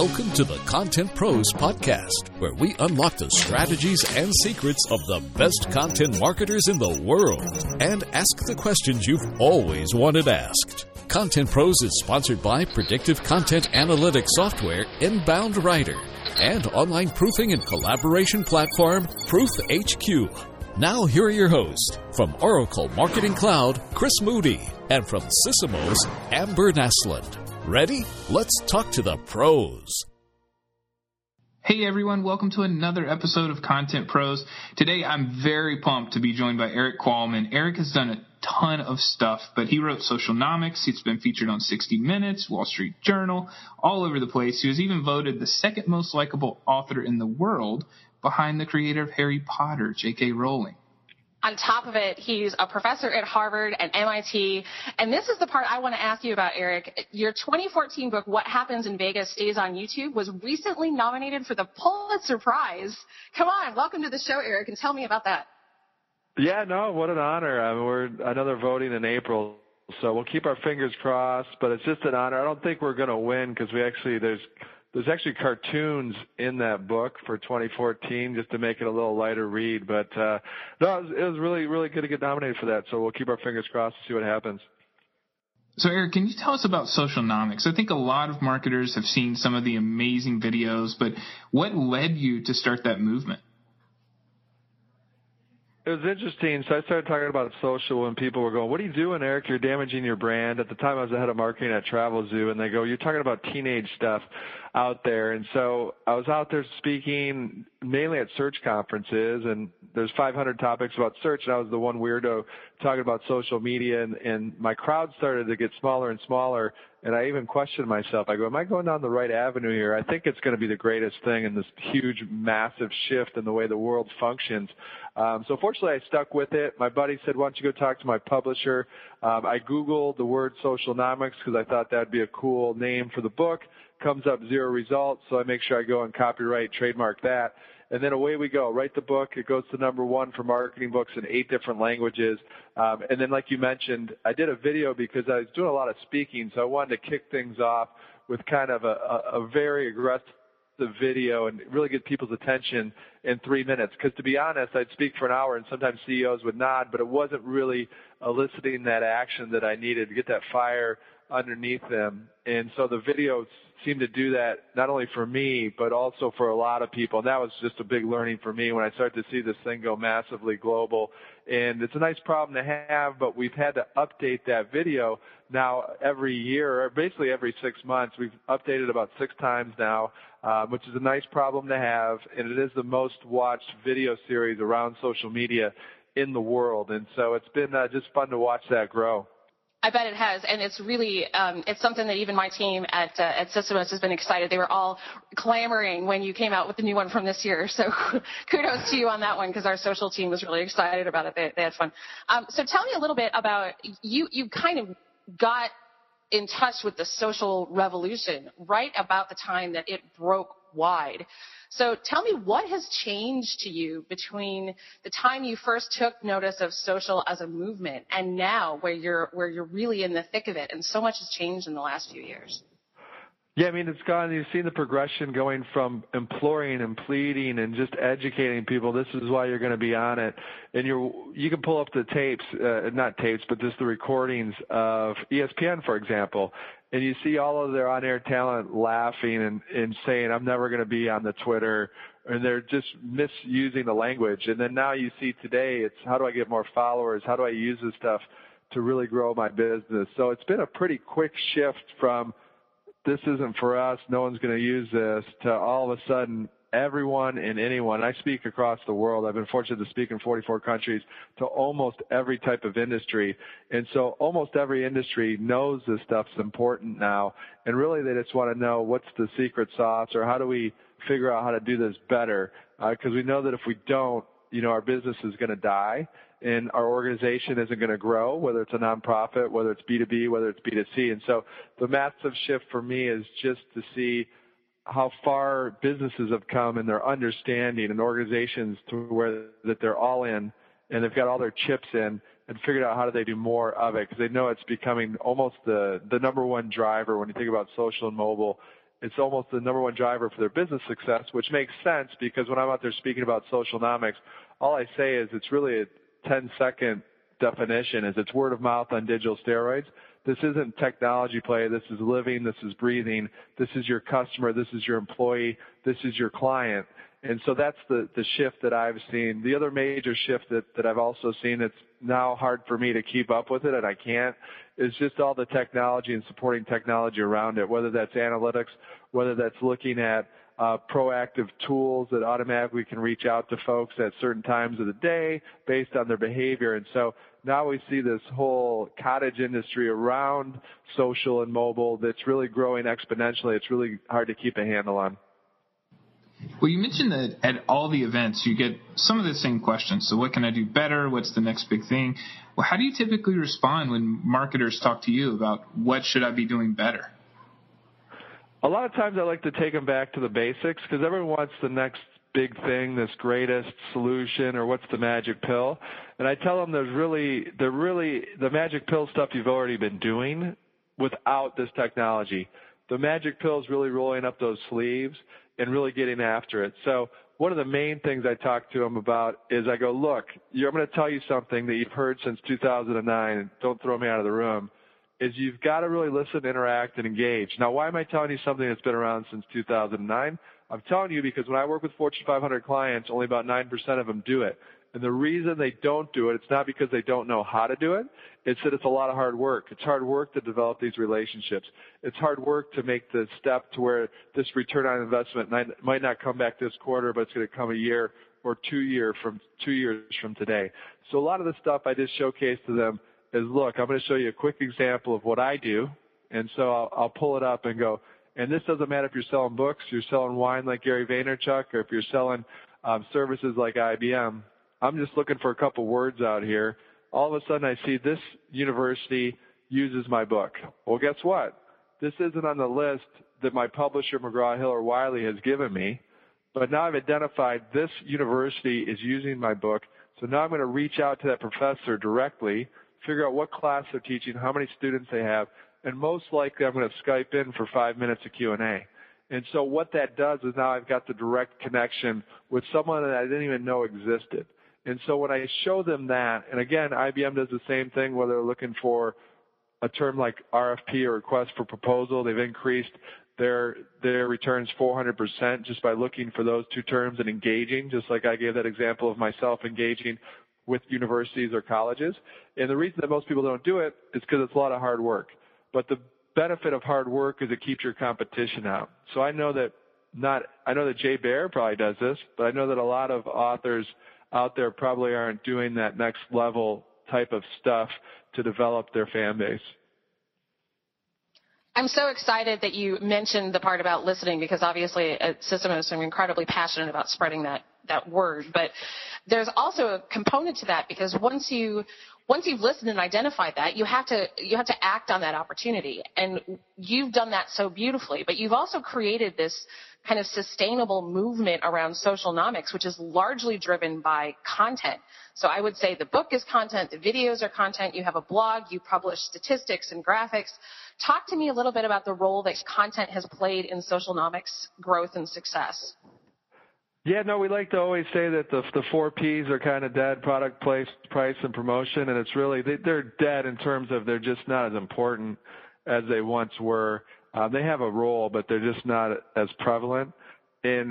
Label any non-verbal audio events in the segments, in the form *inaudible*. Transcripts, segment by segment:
Welcome to the Content Pros Podcast, where we unlock the strategies and secrets of the best content marketers in the world and ask the questions you've always wanted asked. Content Pros is sponsored by predictive content analytics software Inbound Writer and online proofing and collaboration platform Proof HQ. Now, here are your hosts from Oracle Marketing Cloud, Chris Moody, and from Sysomos, Amber Naslund. Ready? Let's talk to the pros. Hey everyone, welcome to another episode of Content Pros. Today I'm very pumped to be joined by Erik Qualman. Erik has done a ton of stuff, but he wrote Socialnomics. He's been featured on 60 Minutes, Wall Street Journal, all over the place. He was even voted the second most likable author in the world behind the creator of Harry Potter, J.K. Rowling on top of it, he's a professor at Harvard and MIT. And this is the part I want to ask you about, Erik. Your 2014 book, What Happens in Vegas Stays on YouTube, was recently nominated for the Pulitzer Prize. Come on, welcome to the show, Erik, and tell me about that. Yeah, no, what an honor. I mean, we're another voting in April, so we'll keep our fingers crossed. But it's just an honor. I don't think we're going to win because we actually there's there's actually cartoons in that book for 2014 just to make it a little lighter read. But uh, no, it was, it was really really good to get nominated for that. So we'll keep our fingers crossed to see what happens. So, Erik, can you tell us about social Socialnomics? I think a lot of marketers have seen some of the amazing videos, but what led you to start that movement? It was interesting. So I started talking about social when people were going, "What are you doing, Erik? You're damaging your brand." At the time, I was the head of marketing at Travelzoo, and they go, "You're talking about teenage stuff out there." And so I was out there speaking mainly at search conferences, and there's 500 topics about search, and I was the one weirdo talking about social media, and, and my crowd started to get smaller and smaller. And I even questioned myself. I go, am I going down the right avenue here? I think it's going to be the greatest thing in this huge, massive shift in the way the world functions. Um, so fortunately, I stuck with it. My buddy said, why don't you go talk to my publisher? Um, I Googled the word socialnomics because I thought that'd be a cool name for the book. Comes up zero results, so I make sure I go and copyright, trademark that and then away we go. Write the book. It goes to number one for marketing books in eight different languages. Um, and then, like you mentioned, I did a video because I was doing a lot of speaking, so I wanted to kick things off with kind of a, a, a very aggressive video and really get people's attention in three minutes. Because to be honest, I'd speak for an hour and sometimes CEOs would nod, but it wasn't really eliciting that action that I needed to get that fire underneath them. And so the video seemed to do that not only for me, but also for a lot of people. And that was just a big learning for me when I started to see this thing go massively global. And it's a nice problem to have, but we've had to update that video now every year, or basically every six months. We've updated about six times now, uh, which is a nice problem to have. And it is the most watched video series around social media in the world. And so it's been uh, just fun to watch that grow. I bet it has, and it's really um, it's something that even my team at uh, at Sysomos has been excited. They were all clamoring when you came out with the new one from this year. So *laughs* kudos to you on that one because our social team was really excited about it. They, they had fun. Um, so tell me a little bit about you. You kind of got in touch with the social revolution right about the time that it broke wide. So tell me what has changed to you between the time you first took notice of social as a movement and now where you're where you're really in the thick of it and so much has changed in the last few years. Yeah, I mean, it's gone. You've seen the progression going from imploring and pleading and just educating people. This is why you're going to be on it, and you're you can pull up the tapes, uh, not tapes, but just the recordings of ESPN, for example, and you see all of their on-air talent laughing and, and saying, "I'm never going to be on the Twitter," and they're just misusing the language. And then now you see today, it's how do I get more followers? How do I use this stuff to really grow my business? So it's been a pretty quick shift from this isn't for us, no one's going to use this, to all of a sudden everyone and anyone. I speak across the world. I've been fortunate to speak in 44 countries to almost every type of industry. And so almost every industry knows this stuff's important now. And really they just want to know what's the secret sauce or how do we figure out how to do this better? Because uh, we know that if we don't, you know, our business is going to die and our organization isn't going to grow, whether it's a nonprofit, whether it's B2B, whether it's B2C. And so the massive shift for me is just to see how far businesses have come in their understanding and organizations to where that they're all in and they've got all their chips in and figured out how do they do more of it because they know it's becoming almost the the number one driver when you think about social and mobile it's almost the number one driver for their business success, which makes sense because when I'm out there speaking about social socialnomics, all I say is it's really a 10 second definition is it's word of mouth on digital steroids. This isn't technology play. This is living. This is breathing. This is your customer. This is your employee. This is your client. And so that's the, the shift that I've seen. The other major shift that, that I've also seen, it's now hard for me to keep up with it and I can't, is just all the technology and supporting technology around it, whether that's analytics, whether that's looking at uh, proactive tools that automatically can reach out to folks at certain times of the day based on their behavior. And so now we see this whole cottage industry around social and mobile that's really growing exponentially. It's really hard to keep a handle on. Well, you mentioned that at all the events you get some of the same questions. So, what can I do better? What's the next big thing? Well, how do you typically respond when marketers talk to you about what should I be doing better? A lot of times I like to take them back to the basics because everyone wants the next big thing, this greatest solution, or what's the magic pill. And I tell them there's really, the really, the magic pill stuff you've already been doing without this technology. The magic pill is really rolling up those sleeves and really getting after it. So one of the main things I talk to them about is I go, look, I'm going to tell you something that you've heard since 2009. Don't throw me out of the room. Is you've got to really listen, interact, and engage. Now, why am I telling you something that's been around since 2009? I'm telling you because when I work with Fortune 500 clients, only about 9% of them do it. And the reason they don't do it, it's not because they don't know how to do it. It's that it's a lot of hard work. It's hard work to develop these relationships. It's hard work to make the step to where this return on investment might not come back this quarter, but it's going to come a year or two year from two years from today. So a lot of the stuff I just showcased to them is, look, I'm going to show you a quick example of what I do. And so I'll, I'll pull it up and go, and this doesn't matter if you're selling books, you're selling wine like Gary Vaynerchuk, or if you're selling um, services like IBM. I'm just looking for a couple words out here. All of a sudden I see this university uses my book. Well, guess what? This isn't on the list that my publisher McGraw-Hill or Wiley has given me, but now I've identified this university is using my book. So now I'm going to reach out to that professor directly, figure out what class they're teaching, how many students they have, and most likely I'm going to Skype in for five minutes of Q&A. And so what that does is now I've got the direct connection with someone that I didn't even know existed. And so when I show them that, and again, IBM does the same thing where they're looking for a term like RFP or request for proposal. They've increased their their returns 400% just by looking for those two terms and engaging, just like I gave that example of myself engaging with universities or colleges. And the reason that most people don't do it is because it's a lot of hard work. But the benefit of hard work is it keeps your competition out. So I know that not I know that Jay Baer probably does this, but I know that a lot of authors out there probably aren't doing that next level type of stuff to develop their fan base. I'm so excited that you mentioned the part about listening because obviously at Sysomos I'm incredibly passionate about spreading that that word. But there's also a component to that because once you once you've listened and identified that, you have to you have to act on that opportunity. And you've done that so beautifully. But you've also created this kind of sustainable movement around socialnomics, which is largely driven by content. So I would say the book is content, the videos are content, you have a blog, you publish statistics and graphics. Talk to me a little bit about the role that content has played in socialnomics growth and success. Yeah, no, we like to always say that the the four P's are kind of dead: product, place, price, and promotion. And it's really they, they're dead in terms of they're just not as important as they once were. Uh, they have a role, but they're just not as prevalent. And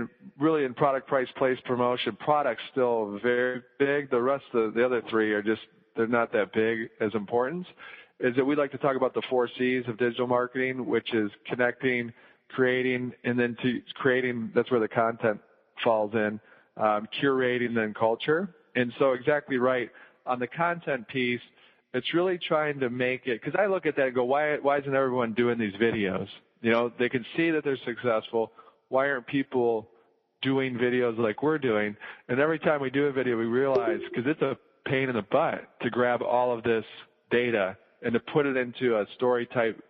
really, in product, price, place, promotion, product's still very big. The rest of the other three are just they're not that big as important Is that we like to talk about the four C's of digital marketing, which is connecting, creating, and then to creating. That's where the content falls in, um, curating then culture. And so exactly right. On the content piece, it's really trying to make it, because I look at that and go, why, why isn't everyone doing these videos? You know, they can see that they're successful. Why aren't people doing videos like we're doing? And every time we do a video, we realize, because it's a pain in the butt to grab all of this data and to put it into a story type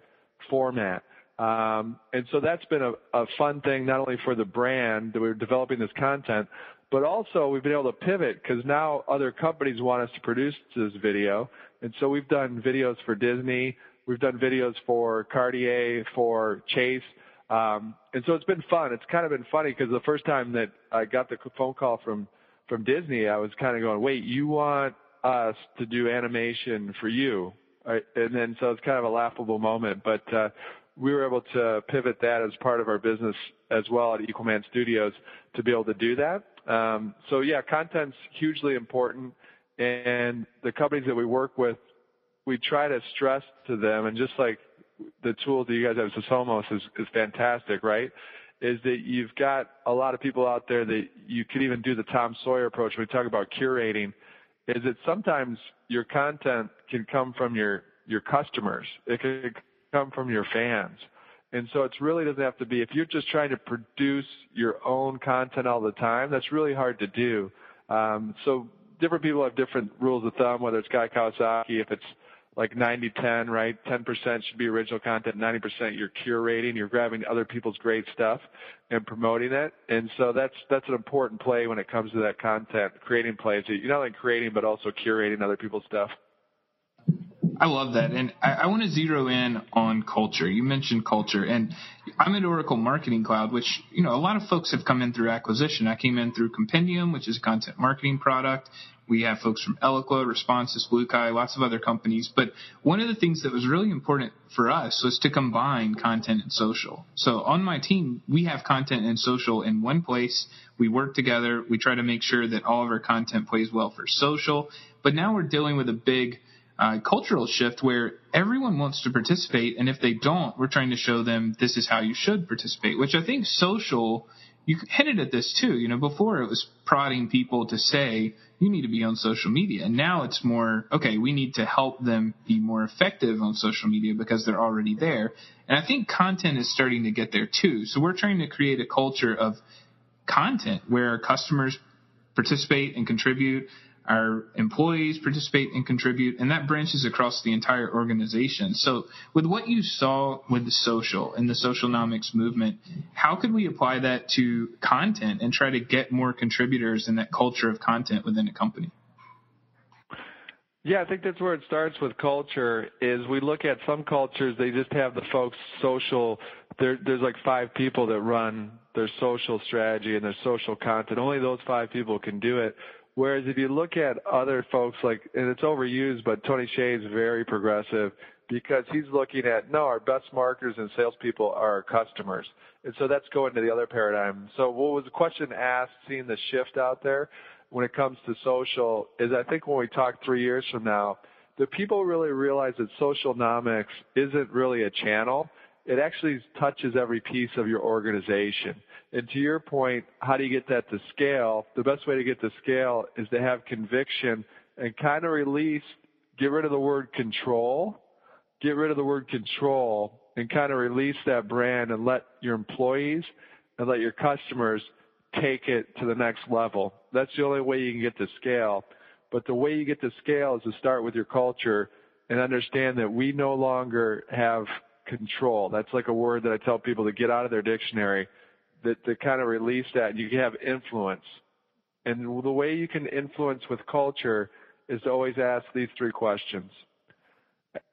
format. Um, and so that's been a, a fun thing, not only for the brand that we're developing this content, but also we've been able to pivot because now other companies want us to produce this video. And so we've done videos for Disney. We've done videos for Cartier, for Chase. Um, and so it's been fun. It's kind of been funny because the first time that I got the phone call from from Disney, I was kind of going, "Wait, you want us to do animation for you?" Right? And then so it's kind of a laughable moment, but uh, we were able to pivot that as part of our business as well at Equalman Studios to be able to do that. Um, so yeah, content's hugely important, and the companies that we work with, we try to stress to them, and just like the tool that you guys have, Sysomos, is, is fantastic, right? Is that you've got a lot of people out there that you could even do the Tom Sawyer approach we talk about curating. Is that sometimes your content can come from your your customers. It can come from your fans. And so it really doesn't have to be, if you're just trying to produce your own content all the time, that's really hard to do. Um, so different people have different rules of thumb, whether it's Guy Kawasaki, if it's like 90-10, right? 10% should be original content, 90% you're curating, you're grabbing other people's great stuff and promoting it. And so that's, that's an important play when it comes to that content creating plays. You're not only creating, but also curating other people's stuff. I love that. And I, I, want to zero in on culture. You mentioned culture and I'm at Oracle Marketing Cloud, which, you know, a lot of folks have come in through acquisition. I came in through Compendium, which is a content marketing product. We have folks from Eloqua, Responsys, BlueKai, lots of other companies. But one of the things that was really important for us was to combine content and social. So on my team, we have content and social in one place. We work together. We try to make sure that all of our content plays well for social. But now we're dealing with a big uh, cultural shift where everyone wants to participate, and if they don't, we're trying to show them this is how you should participate. Which I think social, you hinted at this too. You know, before it was prodding people to say you need to be on social media, and now it's more okay. We need to help them be more effective on social media because they're already there. And I think content is starting to get there too. So we're trying to create a culture of content where customers participate and contribute our employees participate and contribute, and that branches across the entire organization. So, with what you saw with the social and the socialnomics movement, how could we apply that to content and try to get more contributors in that culture of content within a company? Yeah, I think that's where it starts with culture. Is we look at some cultures, they just have the folks social. There, there's like five people that run their social strategy and their social content. Only those five people can do it Whereas if you look at other folks like, and it's overused, but Tony is very progressive because he's looking at, no, our best marketers and salespeople are our customers. And so that's going to the other paradigm. So what was the question asked, seeing the shift out there when it comes to social is I think when we talk three years from now, do people really realize that socialnomics isn't really a channel? It actually touches every piece of your organization. And to your point, how do you get that to scale? The best way to get to scale is to have conviction and kind of release, get rid of the word control, get rid of the word control and kind of release that brand and let your employees and let your customers take it to the next level. That's the only way you can get to scale. But the way you get to scale is to start with your culture and understand that we no longer have control. That's like a word that I tell people to get out of their dictionary that to kind of release that. You have influence. And the way you can influence with culture is to always ask these three questions.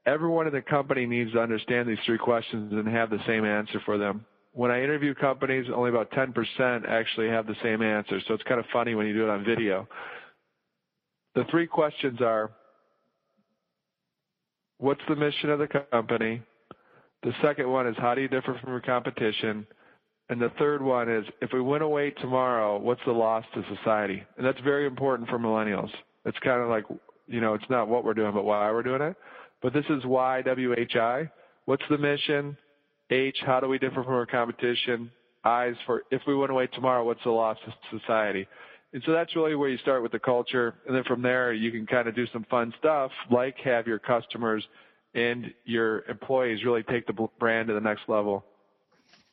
Everyone in the company needs to understand these three questions and have the same answer for them. When I interview companies, only about 10% actually have the same answer. So it's kind of funny when you do it on video. The three questions are, what's the mission of the company? The second one is, how do you differ from your competition? And the third one is if we went away tomorrow, what's the loss to society? And that's very important for millennials. It's kind of like, you know, it's not what we're doing, but why we're doing it. But this is why WHI. What's the mission? H, how do we differ from our competition? I's for if we went away tomorrow, what's the loss to society? And so that's really where you start with the culture. And then from there, you can kind of do some fun stuff like have your customers and your employees really take the brand to the next level.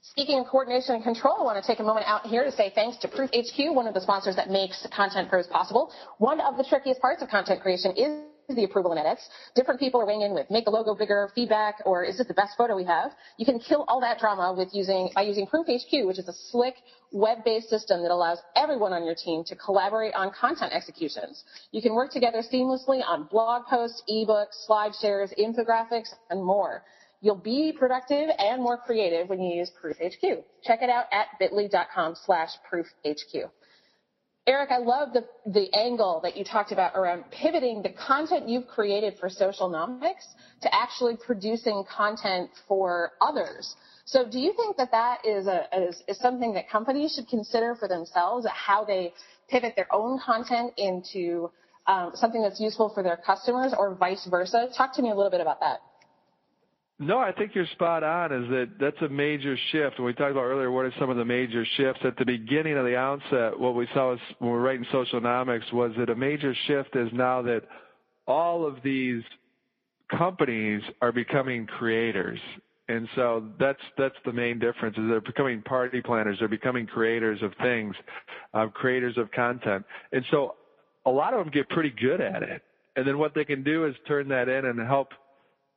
Speaking of coordination and control, I want to take a moment out here to say thanks to Proof HQ, one of the sponsors that makes Content Pros possible. One of the trickiest parts of content creation is the approval and edits. Different people are weighing in with make the logo bigger, feedback, or is this the best photo we have? You can kill all that drama with using by using Proof HQ, which is a slick web-based system that allows everyone on your team to collaborate on content executions. You can work together seamlessly on blog posts, ebooks, slide shares, infographics, and more. You'll be productive and more creative when you use ProofHQ. Check it out at bit.ly.com slash ProofHQ. Erik, I love the, the angle that you talked about around pivoting the content you've created for Socialnomics to actually producing content for others. So do you think that that is, a, is, is something that companies should consider for themselves, how they pivot their own content into um, something that's useful for their customers or vice versa? Talk to me a little bit about that. No, I think you're spot on. Is that that's a major shift. When we talked about earlier, what are some of the major shifts at the beginning of the onset? What we saw was when we were writing Socialnomics was that a major shift is now that all of these companies are becoming creators, and so that's that's the main difference. Is they're becoming party planners, they're becoming creators of things, uh, creators of content, and so a lot of them get pretty good at it. And then what they can do is turn that in and help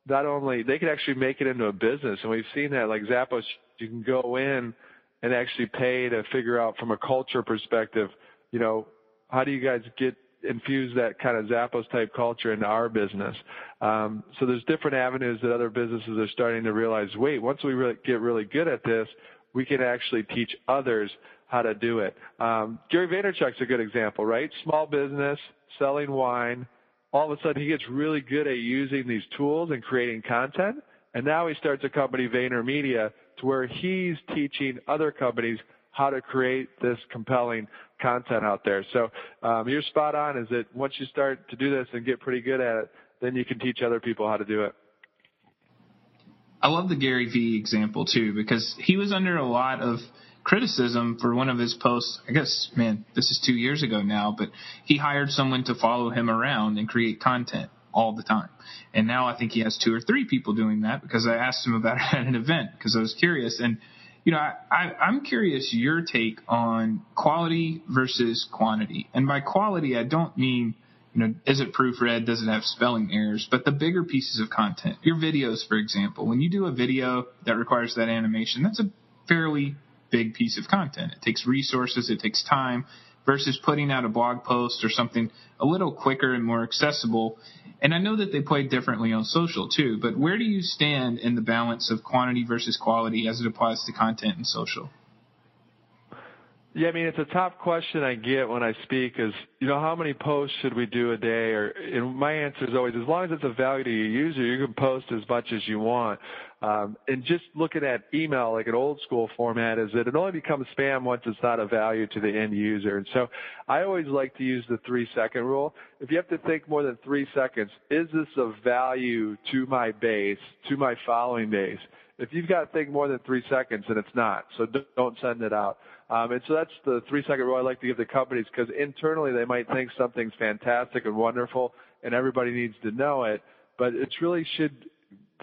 not only they can actually make it into a business, and we've seen that like Zappos, you can go in and actually pay to figure out from a culture perspective, you know, how do you guys get infuse that kind of Zappos type culture into our business. Um, so there's different avenues that other businesses are starting to realize. Wait, once we really get really good at this, we can actually teach others how to do it. Um, Gary Vaynerchuk's a good example, right? Small business, selling wine, all of a sudden he gets really good at using these tools and creating content. And now he starts a company, VaynerMedia, to where he's teaching other companies how to create this compelling content out there. So um, you're spot on. Is that once you start to do this and get pretty good at it, then you can teach other people how to do it. I love the Gary Vee example too because he was under a lot of criticism for one of his posts. I guess, man, this is two years ago now, but he hired someone to follow him around and create content all the time. And now I think he has two or three people doing that because I asked him about *laughs* it at an event because I was curious. And, you know, I, I, I'm curious your take on quality versus quantity. And by quality, I don't mean, you know, is it proofread? Does it have spelling errors? But the bigger pieces of content, your videos, for example, when you do a video that requires that animation, that's a fairly big piece of content. It takes resources, it takes time, versus putting out a blog post or something a little quicker and more accessible. And I know that they play differently on social too, but where do you stand in the balance of quantity versus quality as it applies to content and social? Yeah, I mean it's a top question I get when I speak is, you know, how many posts should we do a day? Or and my answer is always, as long as it's a value to your user, you can post as much as you want. Um, and just looking at email like an old school format is that it only becomes spam once it's not a value to the end user. And so I always like to use the three second rule. If you have to think more than three seconds, is this a value to my base, to my following base? If you've got to think more than three seconds, then it's not. So don't send it out. Um, and so that's the three second rule I like to give the companies because internally they might think something's fantastic and wonderful and everybody needs to know it, but it really should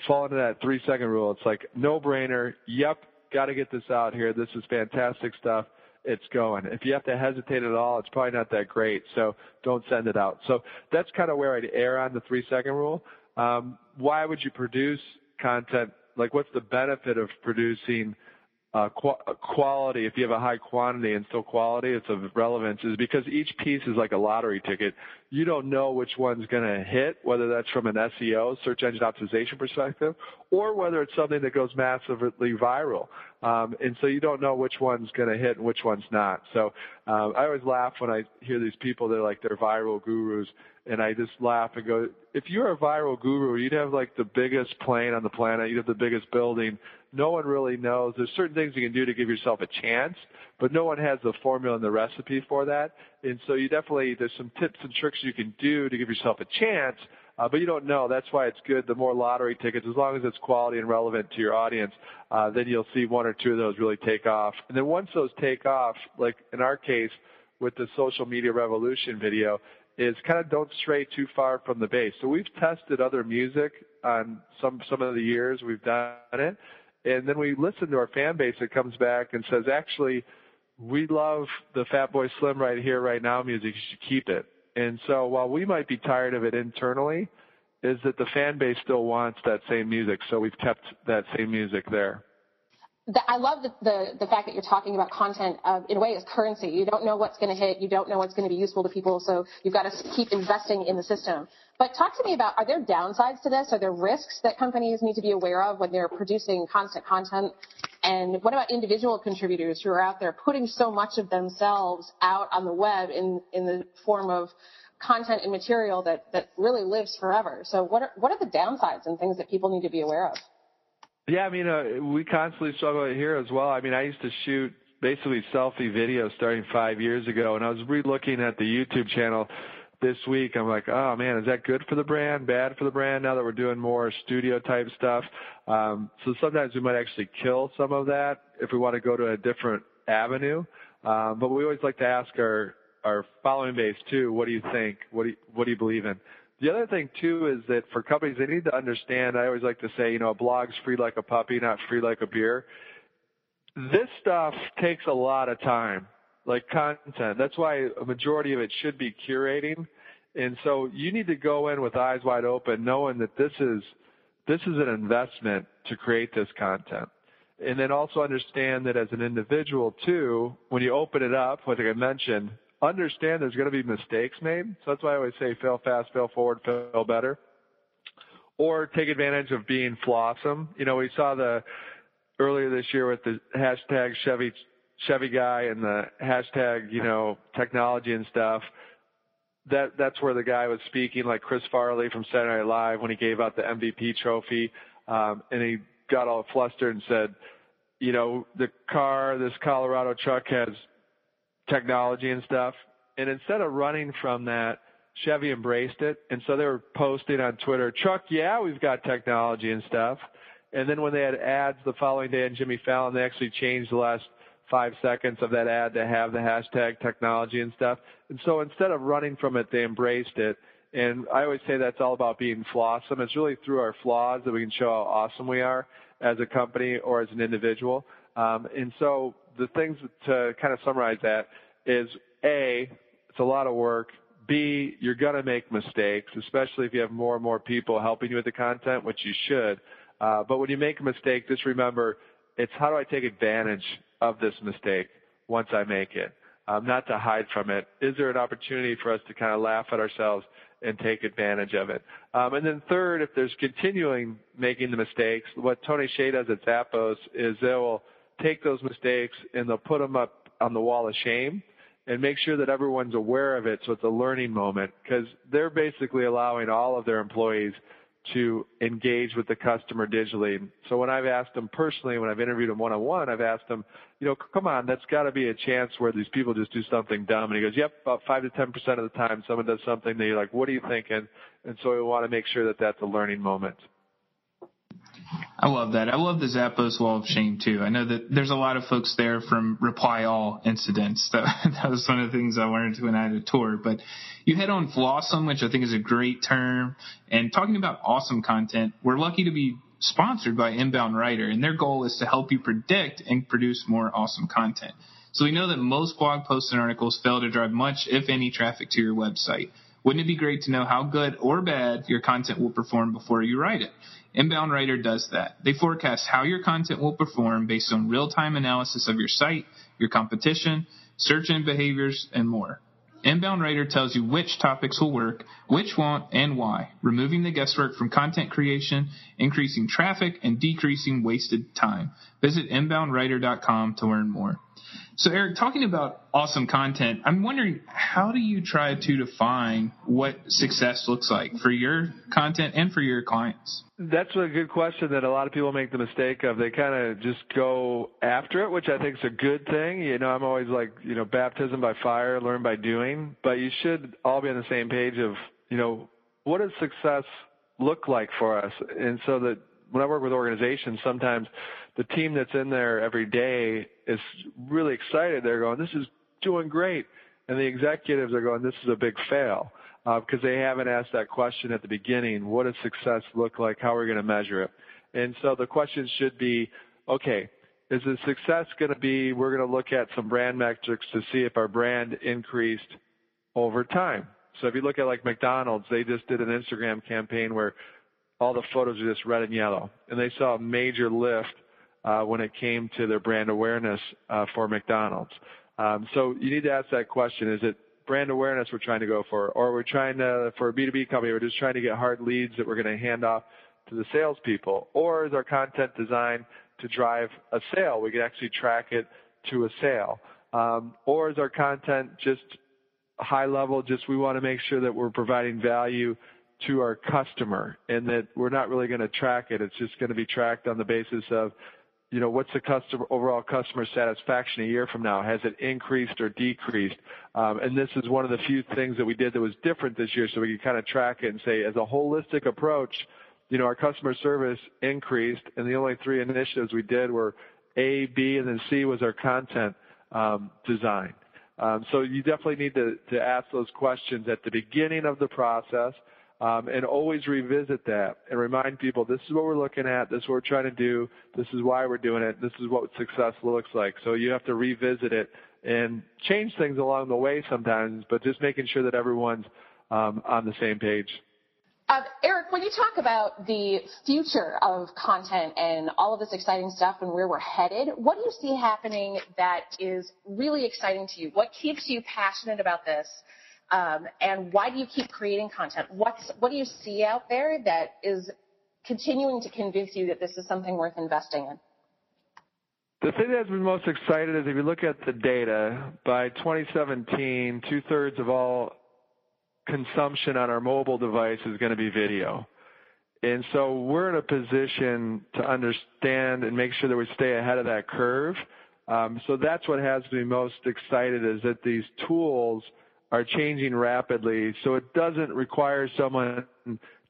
fall into that three second rule. It's like no brainer. Yep, got to get this out here. This is fantastic stuff. It's going. If you have to hesitate at all, it's probably not that great. So don't send it out. So that's kind of where I'd err on the three second rule. Um, why would you produce content? Like, what's the benefit of producing uh, qu- quality, if you have a high quantity and still quality, it's of relevance, is because each piece is like a lottery ticket. You don't know which one's going to hit, whether that's from an SEO, search engine optimization perspective, or whether it's something that goes massively viral. Um, and so you don't know which one's going to hit and which one's not. So um, I always laugh when I hear these people, they're like, they're viral gurus. And I just laugh and go, if you're a viral guru, you'd have like the biggest plane on the planet, you'd have the biggest building, no one really knows. There's certain things you can do to give yourself a chance, but no one has the formula and the recipe for that. And so you definitely, there's some tips and tricks you can do to give yourself a chance, uh, but you don't know. That's why it's good. The more lottery tickets, as long as it's quality and relevant to your audience, uh, then you'll see one or two of those really take off. And then once those take off, like in our case with the social media revolution video, is kind of don't stray too far from the base. So we've tested other music on some some of the years we've done it, and then we listen to our fan base that comes back and says, actually, we love the Fatboy Slim right here, right now music. You should keep it. And so while we might be tired of it internally, is that the fan base still wants that same music. So we've kept that same music there. I love the, the, the, fact that you're talking about content uh, in a way as currency. You don't know what's going to hit. You don't know what's going to be useful to people. So you've got to keep investing in the system. But talk to me about are there downsides to this? Are there risks that companies need to be aware of when they're producing constant content? And what about individual contributors who are out there putting so much of themselves out on the web in, in the form of content and material that, that really lives forever? So what are, what are the downsides and things that people need to be aware of? Yeah, I mean, uh, we constantly struggle here as well. I mean, I used to shoot basically selfie videos starting five years ago, and I was re-looking at the YouTube channel this week. I'm like, oh man, is that good for the brand? Bad for the brand? Now that we're doing more studio type stuff, um, so sometimes we might actually kill some of that if we want to go to a different avenue. Um, but we always like to ask our our following base too, what do you think? What do you, what do you believe in? The other thing too is that for companies, they need to understand. I always like to say, you know, a blog's free like a puppy, not free like a beer. This stuff takes a lot of time, like content. That's why a majority of it should be curating. And so you need to go in with eyes wide open, knowing that this is this is an investment to create this content. And then also understand that as an individual too, when you open it up, like I mentioned, understand there's going to be mistakes made. So that's why I always say fail fast, fail forward, fail better. Or take advantage of being flawsome. You know, we saw the earlier this year with the hashtag Chevy Chevy guy and the hashtag, you know, technology and stuff. That that's where the guy was speaking, like Chris Farley from Saturday Night Live when he gave out the MVP trophy, um, and he got all flustered and said, you know, the car, this Colorado truck has technology and stuff. And instead of running from that, Chevy embraced it. And so they were posting on Twitter, Chuck, yeah, we've got technology and stuff. And then when they had ads the following day on Jimmy Fallon, they actually changed the last five seconds of that ad to have the hashtag technology and stuff. And so instead of running from it, they embraced it. And I always say that's all about being flawsome. It's really through our flaws that we can show how awesome we are as a company or as an individual. Um, and so the things to kind of summarize that is A, it's a lot of work. B, you're going to make mistakes, especially if you have more and more people helping you with the content, which you should. Uh, but when you make a mistake, just remember it's how do I take advantage of this mistake once I make it? Um, not to hide from it. Is there an opportunity for us to kind of laugh at ourselves and take advantage of it? Um, and then third, if there's continuing making the mistakes, what Tony Hsieh does at Zappos is they will take those mistakes and they'll put them up on the wall of shame and make sure that everyone's aware of it so it's a learning moment because they're basically allowing all of their employees to engage with the customer digitally. So when I've asked them personally, when I've interviewed them one on one, I've asked them, you know, come on, that's got to be a chance where these people just do something dumb. And he goes, yep, about five to ten percent of the time, someone does something that you're like, what are you thinking? And so we want to make sure that that's a learning moment. I love that. I love the Zappos Wall of Shame too. I know that there's a lot of folks there from Reply All incidents. *laughs* That, that was one of the things I learned when I had a tour. But you hit on Flawsome, which I think is a great term. And talking about awesome content, we're lucky to be sponsored by Inbound Writer, and their goal is to help you predict and produce more awesome content. So we know that most blog posts and articles fail to drive much, if any, traffic to your website. Wouldn't it be great to know how good or bad your content will perform before you write it? Inbound Writer does that. They forecast how your content will perform based on real-time analysis of your site, your competition, search engine behaviors, and more. Inbound Writer tells you which topics will work, which won't, and why, removing the guesswork from content creation, increasing traffic, and decreasing wasted time. Visit inboundwriter.com to learn more. So, Erik, talking about awesome content, I'm wondering how do you try to define what success looks like for your content and for your clients? That's a good question that a lot of people make the mistake of. They kind of just go after it, which I think is a good thing. You know, I'm always like, you know, baptism by fire, learn by doing. But you should all be on the same page of, you know, what does success look like for us? And so that when I work with organizations, sometimes the team that's in there every day is really excited. They're going, this is doing great. And the executives are going, this is a big fail uh, because they haven't asked that question at the beginning. What does success look like? How are we going to measure it? And so the question should be, okay, is the success going to be we're going to look at some brand metrics to see if our brand increased over time. So if you look at like McDonald's, they just did an Instagram campaign where all the photos are just red and yellow, and they saw a major lift uh, when it came to their brand awareness uh, for McDonald's. Um, so you need to ask that question: Is it brand awareness we're trying to go for, or we're trying to for a B2B company, we're just trying to get hard leads that we're going to hand off to the salespeople, or is our content designed to drive a sale? We can actually track it to a sale, um, or is our content just high level? Just we want to make sure that we're providing value to our customer and that we're not really going to track it. It's just going to be tracked on the basis of, you know, what's the customer overall customer satisfaction a year from now? Has it increased or decreased? Um, and this is one of the few things that we did that was different this year, so we could kind of track it and say, as a holistic approach, you know, our customer service increased, and the only three initiatives we did were A, B, and then C was our content um, design. Um, so you definitely need to, to ask those questions at the beginning of the process um, and always revisit that and remind people this is what we're looking at, this is what we're trying to do, this is why we're doing it, this is what success looks like. So you have to revisit it and change things along the way sometimes, but just making sure that everyone's um, on the same page. Uh, Erik, when you talk about the future of content and all of this exciting stuff and where we're headed, what do you see happening that is really exciting to you? What keeps you passionate about this? Um, and why do you keep creating content? What's, what do you see out there that is continuing to convince you that this is something worth investing in? The thing that's been most excited is if you look at the data, by 2017, two thirds of all consumption on our mobile device is going to be video. And so we're in a position to understand and make sure that we stay ahead of that curve. Um, so that's what has me most excited is that these tools – are changing rapidly. So it doesn't require someone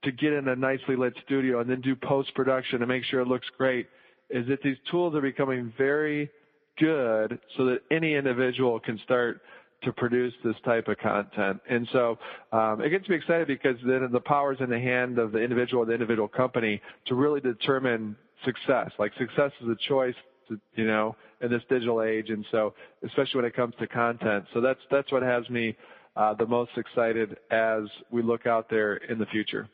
to get in a nicely lit studio and then do post production to make sure it looks great. Is that these tools are becoming very good so that any individual can start to produce this type of content. And so um, it gets me excited because then the power is in the hand of the individual, the individual company to really determine success. Like success is a choice, to, you know, in this digital age. And so, especially when it comes to content. So that's, that's what has me uh, the most excited as we look out there in the future.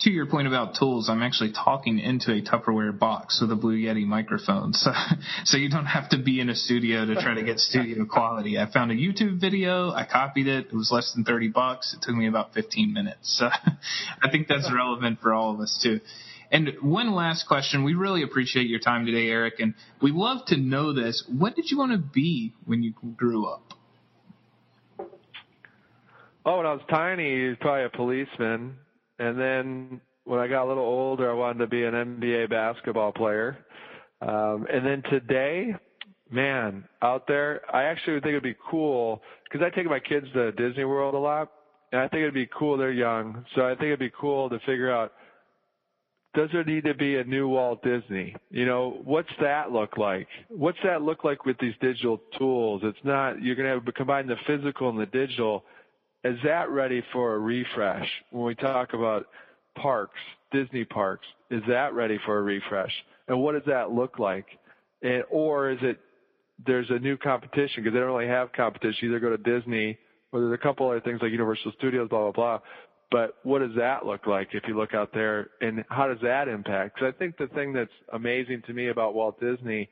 To your point about tools, I'm actually talking into a Tupperware box with a Blue Yeti microphone, so *laughs* so you don't have to be in a studio to try to get studio *laughs* quality. I found a YouTube video, I copied it, it was less than 30 bucks. It took me about 15 minutes. So *laughs* I think that's relevant for all of us too. And one last question. We really appreciate your time today, Erik, and we love to know this. What did you want to be when you grew up? Oh, when I was tiny, he was probably a policeman. And then when I got a little older, I wanted to be an NBA basketball player. Um, and then today, man, out there, I actually would think it'd be cool because I take my kids to Disney World a lot, and I think it'd be cool. They're young, so I think it'd be cool to figure out does there need to be a new Walt Disney? You know, what's that look like? What's that look like with these digital tools? It's not you're going to have to combine the physical and the digital is that ready for a refresh? When we talk about parks, Disney parks, is that ready for a refresh? And what does that look like? And, or is it there's a new competition because they don't really have competition. Either go to Disney or there's a couple other things like Universal Studios, blah blah blah. But what does that look like if you look out there, and how does that impact? Because I think the thing that's amazing to me about Walt Disney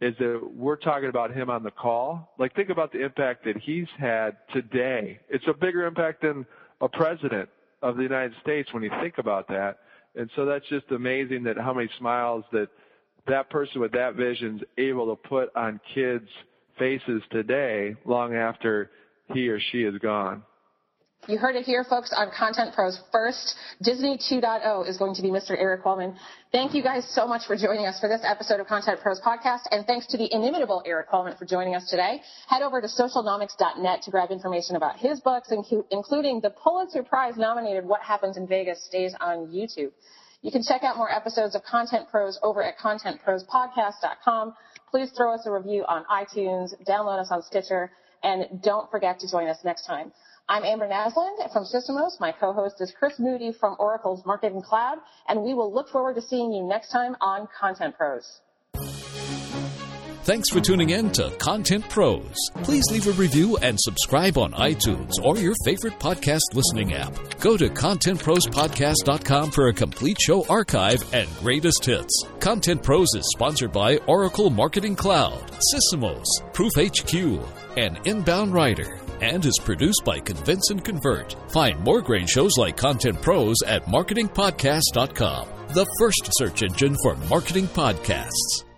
is that we're talking about him on the call. Like think about the impact that he's had today. It's a bigger impact than a president of the United States when you think about that. And so that's just amazing that how many smiles that that person with that vision is able to put on kids' faces today long after he or she is gone. You heard it here, folks, on Content Pros. First, Disney 2.0 is going to be Mr. Erik Qualman. Thank you guys so much for joining us for this episode of Content Pros podcast, and thanks to the inimitable Erik Qualman for joining us today. Head over to socialnomics.net to grab information about his books, including the Pulitzer Prize nominated What Happens in Vegas stays on YouTube. You can check out more episodes of Content Pros over at contentprospodcast.com. Please throw us a review on iTunes, download us on Stitcher, and don't forget to join us next time. I'm Amber Naslund from Sysomos. My co-host is Chris Moody from Oracle's Marketing Cloud, and we will look forward to seeing you next time on Content Pros. Thanks for tuning in to Content Pros. Please leave a review and subscribe on iTunes or your favorite podcast listening app. Go to contentprospodcast.com for a complete show archive and greatest hits. Content Pros is sponsored by Oracle Marketing Cloud, Sysomos, Proof HQ, and Inbound Writer and is produced by Convince and Convert. Find more great shows like Content Pros at marketingpodcast.com, the first search engine for marketing podcasts.